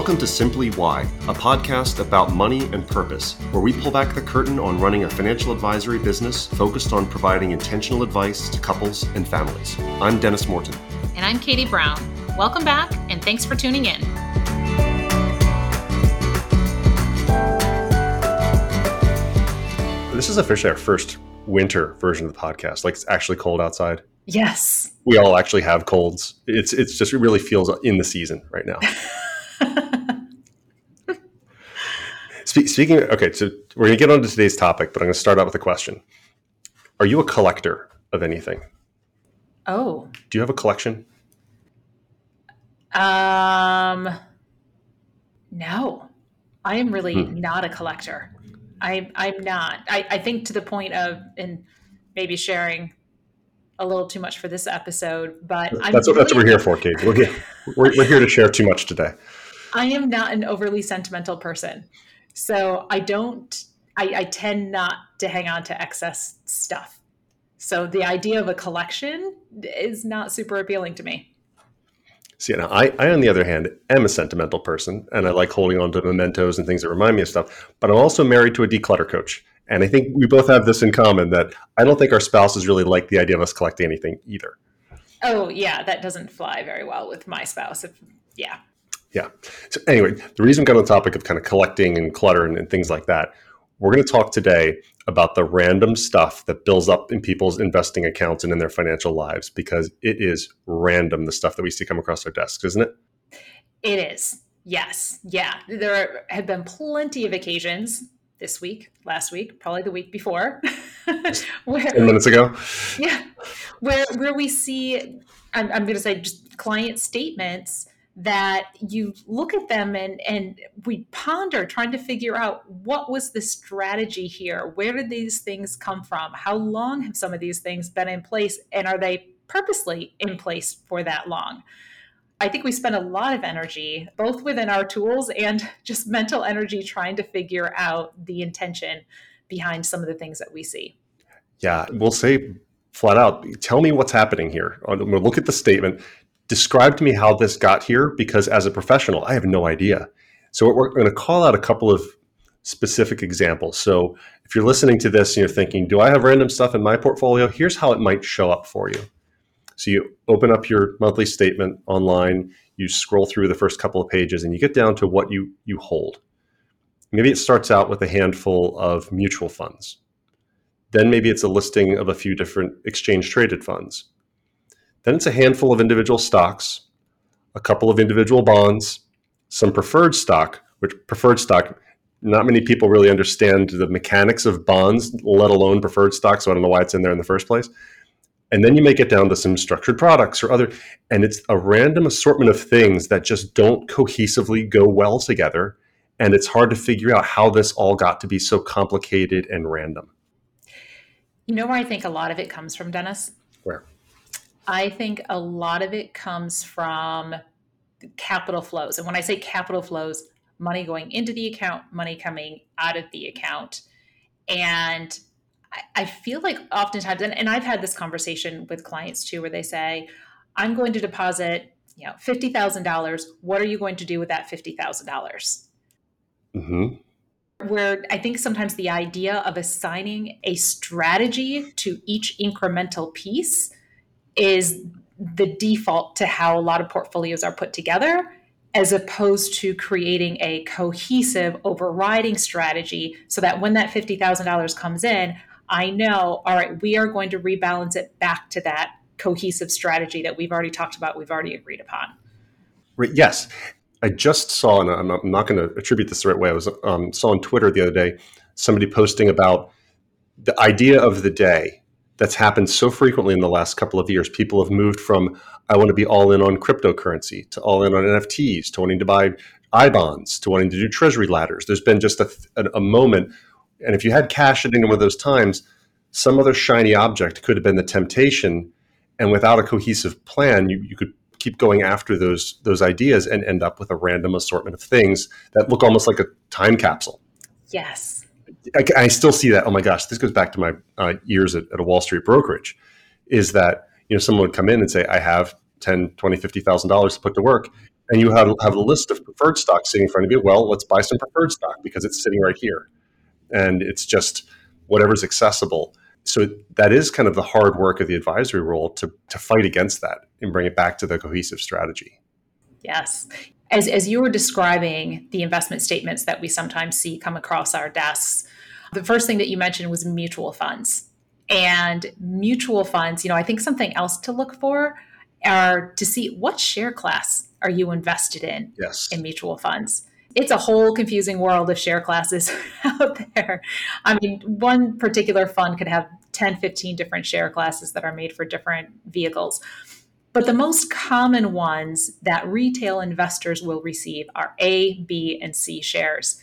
Welcome to Simply Why, a podcast about money and purpose, where we pull back the curtain on running a financial advisory business focused on providing intentional advice to couples and families. I'm Dennis Morton. And I'm Katie Brown. Welcome back, and thanks for tuning in. This is officially our first winter version of the podcast. Like it's actually cold outside. Yes. We all actually have colds. It's it's just it really feels in the season right now. speaking, of, okay, so we're going to get on to today's topic, but I'm going to start out with a question. Are you a collector of anything? Oh. Do you have a collection? Um, no, I am really hmm. not a collector. I, I'm not. I, I think to the point of, and maybe sharing a little too much for this episode, but that's, what, really, that's what we're here for, Kate. We're here, we're, we're here to share too much today. I am not an overly sentimental person. So I don't, I, I tend not to hang on to excess stuff. So the idea of a collection is not super appealing to me. See, now I, I, on the other hand, am a sentimental person and I like holding on to mementos and things that remind me of stuff. But I'm also married to a declutter coach. And I think we both have this in common that I don't think our spouses really like the idea of us collecting anything either. Oh, yeah, that doesn't fly very well with my spouse. If, yeah. Yeah. So anyway, the reason we got on the topic of kind of collecting and clutter and, and things like that, we're going to talk today about the random stuff that builds up in people's investing accounts and in their financial lives because it is random the stuff that we see come across our desks, isn't it? It is. Yes. Yeah. There have been plenty of occasions this week, last week, probably the week before. where, Ten minutes ago. Yeah. Where where we see I'm, I'm going to say just client statements that you look at them and and we ponder trying to figure out what was the strategy here? Where did these things come from? How long have some of these things been in place? And are they purposely in place for that long? I think we spend a lot of energy both within our tools and just mental energy trying to figure out the intention behind some of the things that we see. Yeah we'll say flat out tell me what's happening here. We'll look at the statement describe to me how this got here because as a professional, I have no idea. So we're going to call out a couple of specific examples. So if you're listening to this and you're thinking, do I have random stuff in my portfolio? Here's how it might show up for you. So you open up your monthly statement online, you scroll through the first couple of pages and you get down to what you you hold. Maybe it starts out with a handful of mutual funds. Then maybe it's a listing of a few different exchange traded funds. Then it's a handful of individual stocks, a couple of individual bonds, some preferred stock, which preferred stock, not many people really understand the mechanics of bonds, let alone preferred stock. So I don't know why it's in there in the first place. And then you make it down to some structured products or other, and it's a random assortment of things that just don't cohesively go well together. And it's hard to figure out how this all got to be so complicated and random. You know where I think a lot of it comes from, Dennis? Where? I think a lot of it comes from capital flows. And when I say capital flows, money going into the account, money coming out of the account. And I, feel like oftentimes, and, and I've had this conversation with clients too, where they say, I'm going to deposit, you know, $50,000. What are you going to do with that 50,000? dollars mm-hmm where I think sometimes the idea of assigning a strategy to each incremental piece is the default to how a lot of portfolios are put together as opposed to creating a cohesive overriding strategy so that when that $50,000 comes in, I know, all right, we are going to rebalance it back to that cohesive strategy that we've already talked about, we've already agreed upon. Yes. I just saw, and I'm not, going to attribute this the right way. I was um, saw on Twitter the other day somebody posting about the idea of the day that's happened so frequently in the last couple of years. People have moved from I want to be all in on cryptocurrency to all in on NFTs to wanting to buy I bonds to wanting to do treasury ladders. There's been just a, a, a moment, and if you had cash at any one of those times, some other shiny object could have been the temptation, and without a cohesive plan, you, you could keep going after those those ideas and end up with a random assortment of things that look almost like a time capsule. Yes I, I, still see that. Oh my gosh, this goes back to my uh, years at, at, a Wall Street brokerage. Is that you know someone would come in and say, I have 10, 20, 50,000 dollars to put to work, and you have, have a list of preferred stocks sitting in front of you. Well, let's buy some preferred stock because it's sitting right here. And it's just whatever's accessible. So that is kind of the hard work of the advisory role to, to fight against that and bring it back to the cohesive strategy. Yes. As, as you were describing the investment statements that we sometimes see come across our desks, the first thing that you mentioned was mutual funds. And mutual funds, you know, I think something else to look for are to see what share class are you invested in yes. in mutual funds. It's a whole confusing world of share classes out there. I mean, one particular fund could have 10, 15 different share classes that are made for different vehicles. But the most common ones that retail investors will receive are A, B, and C shares.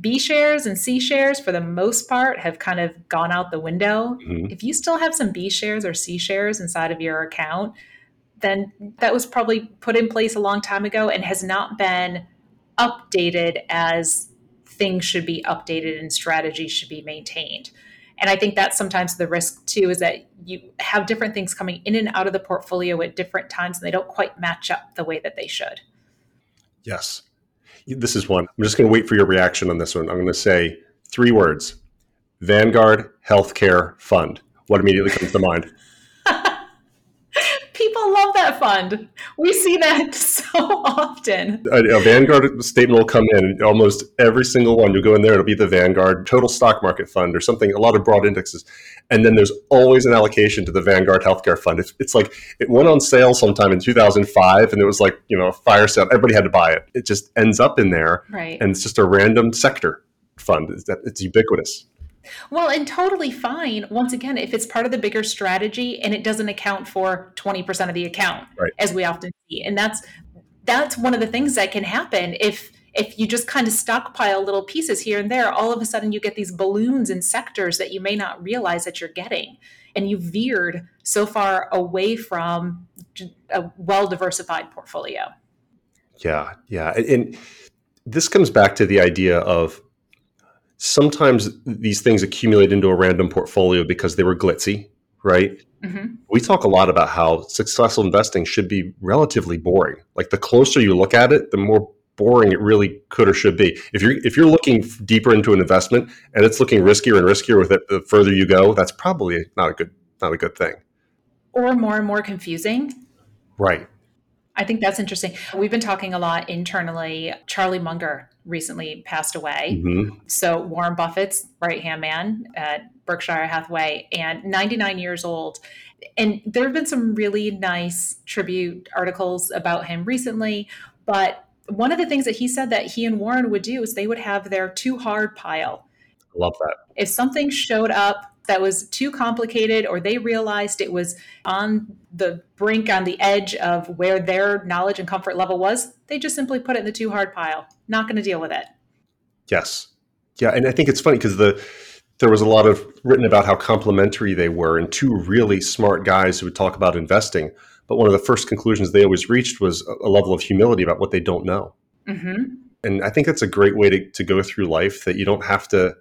B shares and C shares, for the most part, have kind of gone out the window. Mm-hmm. If you still have some B shares or C shares inside of your account, then that was probably put in place a long time ago and has not been updated as things should be updated and strategies should be maintained. And I think that's sometimes the risk too is that you have different things coming in and out of the portfolio at different times and they don't quite match up the way that they should. Yes this is one. I'm just going to wait for your reaction on this one. I'm going to say three words Vanguard Healthcare Fund. What immediately comes to mind? People love that fund. We see that so often. A, a, Vanguard statement will come in, almost every single one. You go in there, it'll be the Vanguard Total Stock Market Fund or something, a lot of broad indexes. And then there's always an allocation to the Vanguard Healthcare Fund. It's, it's like it went on sale sometime in 2005 and it was like, you know, a fire sale. Everybody had to buy it. It just ends up in there. Right. And it's just a random sector fund. It's, it's ubiquitous. Well, and totally fine, once again, if it's part of the bigger strategy and it doesn't account for 20% of the account, right. as we often see. And that's that's one of the things that can happen if if you just kind of stockpile little pieces here and there, all of a sudden you get these balloons in sectors that you may not realize that you're getting. And you veered so far away from a well diversified portfolio. Yeah, yeah. And this comes back to the idea of sometimes these things accumulate into a random portfolio because they were glitzy, right? Mm-hmm. We talk a lot about how successful investing should be relatively boring. Like the closer you look at it, the more boring it really could or should be. If you're if you're looking deeper into an investment and it's looking riskier and riskier with it the further you go, that's probably not a good not a good thing. Or more and more confusing. Right. I think that's interesting. We've been talking a lot internally. Charlie Munger recently passed away. Mm-hmm. So Warren Buffett's right hand man at Berkshire Hathaway and 99 years old. And there have been some really nice tribute articles about him recently. But one of the things that he said that he and Warren would do is they would have their too hard pile. I love that. If something showed up that was too complicated or they realized it was on the brink on the edge of where their knowledge and comfort level was they just simply put it in the too hard pile. Not going to deal with it. Yes. Yeah and i think it's funny because the there was a lot of written about how complementary they were and two really smart guys who would talk about investing but one of the first conclusions they always reached was a level of humility about what they don't know. Mm-hmm. and i think that's a great way to, to go through life that you don't have to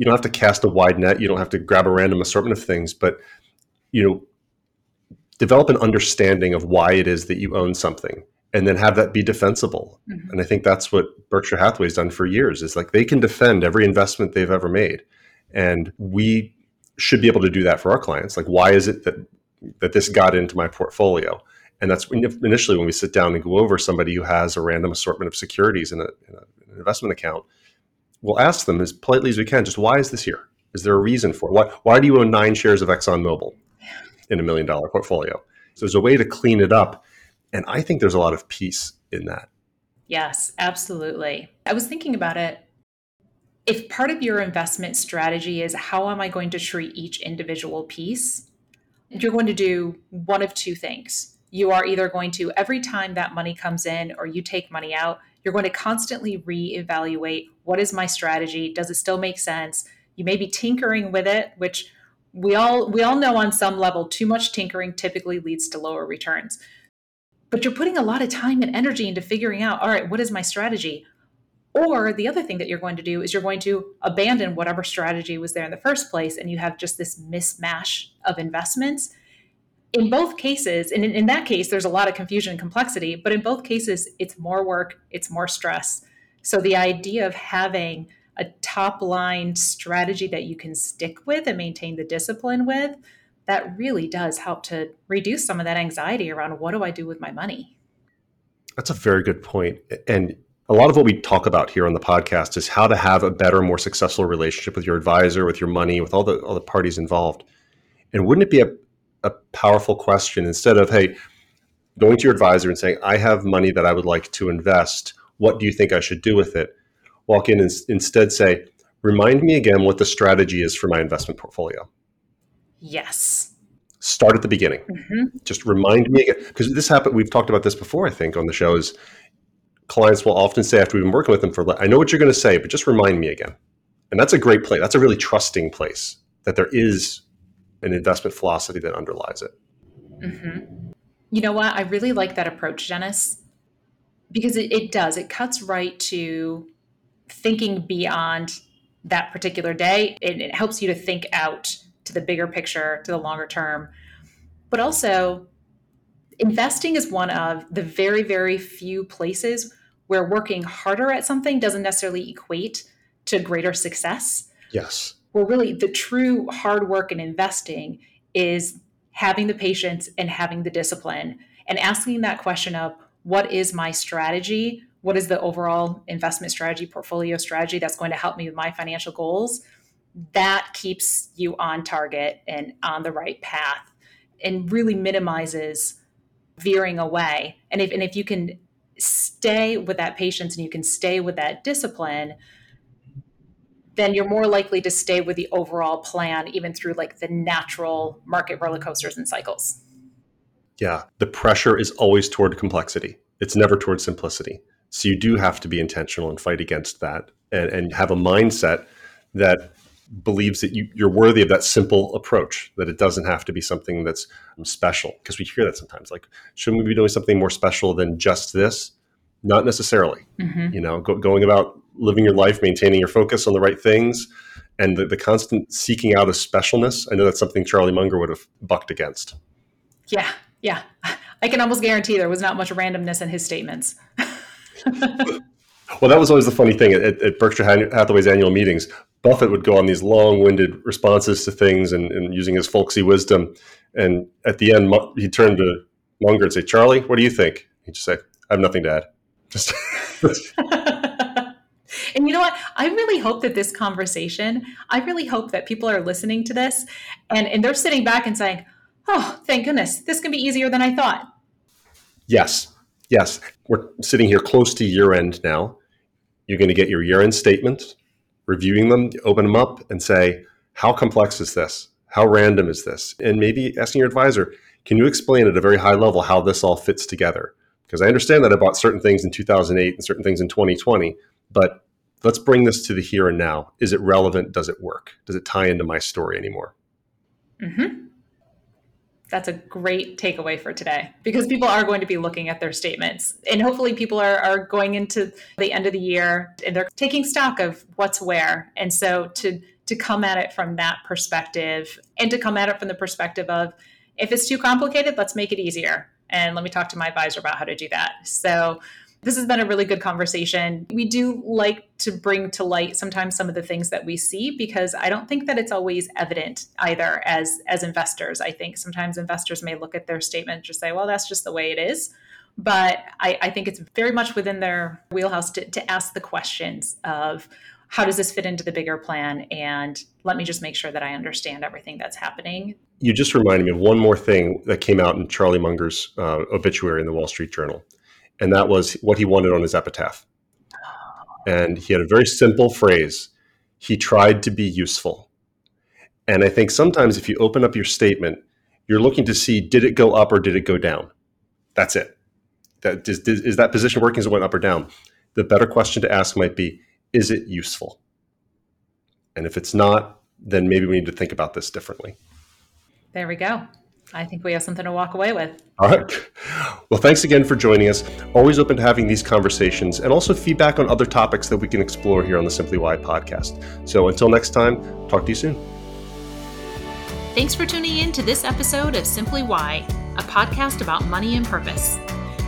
you don't have to cast a wide net. You don't have to grab a random assortment of things, but you know, develop an understanding of why it is that you own something and then have that be defensible. Mm-hmm. And I think that's what Berkshire Hathaway's done for years is like they can defend every investment they've ever made. And we should be able to do that for our clients. Like, why is it that that this got into my portfolio? And that's when, initially when we sit down and go over somebody who has a random assortment of securities in, a, in a, an investment account we'll ask them as politely as we can, just why is this here? Is there a reason for it? Why, why do you own nine shares of ExxonMobil in a million dollar portfolio? So there's a way to clean it up. And I think there's a lot of peace in that. Yes, absolutely. I was thinking about it. If part of your investment strategy is how am I going to treat each individual piece, you're going to do one of two things. You are either going to, every time that money comes in or you take money out, you're going to constantly reevaluate what is my strategy? Does it still make sense? You may be tinkering with it, which we all we all know on some level too much tinkering typically leads to lower returns. But you're putting a lot of time and energy into figuring out, all right, what is my strategy? Or the other thing that you're going to do is you're going to abandon whatever strategy was there in the first place and you have just this mismatch of investments. in both cases, and in, in, that case, there's a lot of confusion and complexity, but in both cases, it's more work, it's more stress. So the idea of having a top line strategy that you can stick with and maintain the discipline with, that really does help to reduce some of that anxiety around what do I do with my money? That's a very good point. And a lot of what we talk about here on the podcast is how to have a better, more successful relationship with your advisor, with your money, with all the all the parties involved. And wouldn't it be a, a powerful question instead of, hey, going to your advisor and saying, I have money that I would like to invest. What do you think I should do with it? Walk in and instead say, remind me again what the strategy is for my investment portfolio. Yes. Start at the beginning. Mm-hmm. Just remind me again. Because this happened, we've talked about this before, I think, on the show is clients will often say after we've been working with them for, I know what you're going to say, but just remind me again. And that's a great place. That's a really trusting place that there is an investment philosophy that underlies it. Mm-hmm. You know what? I really like that approach, Dennis, because it, it does. It cuts right to thinking beyond that particular day. It, it helps you to think out to the bigger picture, to the longer term. But also, investing is one of the very, very few places where working harder at something doesn't necessarily equate to greater success. Yes. Well, really, the true hard work in investing is having the patience and having the discipline and asking that question of what is my strategy? What is the overall investment strategy, portfolio strategy that's going to help me with my financial goals? That keeps you on target and on the right path and really minimizes veering away. And if, and if you can stay with that patience and you can stay with that discipline, then you're more likely to stay with the overall plan, even through like the natural market roller coasters and cycles. Yeah, the pressure is always toward complexity. It's never toward simplicity. So you do have to be intentional and fight against that and, and have a mindset that believes that you, you're worthy of that simple approach, that it doesn't have to be something that's special. Because we hear that sometimes like, shouldn't we be doing something more special than just this? Not necessarily. Mm-hmm. You know, go, going about living your life, maintaining your focus on the right things, and the, the constant seeking out of specialness. I know that's something Charlie Munger would have bucked against. Yeah, yeah. I can almost guarantee there was not much randomness in his statements. well, that was always the funny thing at, at, Berkshire Hathaway's annual meetings. Buffett would go on these long-winded responses to things and, and using his folksy wisdom. And at the end, he'd turn to Munger and say, "Charlie, what do you think?" He'd just say, "I have nothing to add." Just. And you know what? I really hope that this conversation, I really hope that people are listening to this and, and they're sitting back and saying, oh, thank goodness, this can be easier than I thought. Yes. Yes. We're sitting here close to year end now. You're going to get your year end statement, reviewing them, open them up, and say, how complex is this? How random is this? And maybe asking your advisor, can you explain at a very high level how this all fits together? Because I understand that I bought certain things in 2008 and certain things in 2020, but let's bring this to the here and now. Is it relevant? Does it work? Does it tie into my story anymore? Mm-hmm. That's a great takeaway for today because people are going to be looking at their statements. And hopefully, people are, are going into the end of the year and they're taking stock of what's where. And so, to, to come at it from that perspective and to come at it from the perspective of if it's too complicated, let's make it easier. And let me talk to my advisor about how to do that. So, this has been a really good conversation. We do like to bring to light sometimes some of the things that we see because I don't think that it's always evident either as as investors. I think sometimes investors may look at their statement and just say, well, that's just the way it is. But I, I think it's very much within their wheelhouse to, to ask the questions of how does this fit into the bigger plan and let me just make sure that i understand everything that's happening you just reminded me of one more thing that came out in charlie munger's uh, obituary in the wall street journal and that was what he wanted on his epitaph. And he had a very simple phrase he tried to be useful. And I think sometimes if you open up your statement, you're looking to see did it go up or did it go down? That's it. That is, is that position working as it went up or down? The better question to ask might be is it useful? And if it's not, then maybe we need to think about this differently. There we go. I think we have something to walk away with. All right. Well, thanks again for joining us. Always open to having these conversations and also feedback on other topics that we can explore here on the Simply Why podcast. So until next time, talk to you soon. Thanks for tuning in to this episode of Simply Why, a podcast about money and purpose.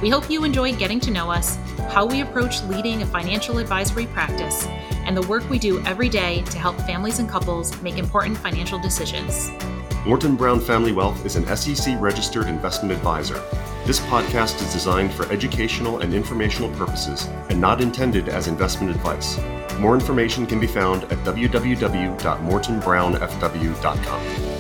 We hope you enjoyed getting to know us, how we approach leading a financial advisory practice, and the work we do every day to help families and couples make important financial decisions. Morton Brown Family Wealth is an SEC registered investment advisor. This podcast is designed for educational and informational purposes and not intended as investment advice. More information can be found at www.mortonbrownfw.com.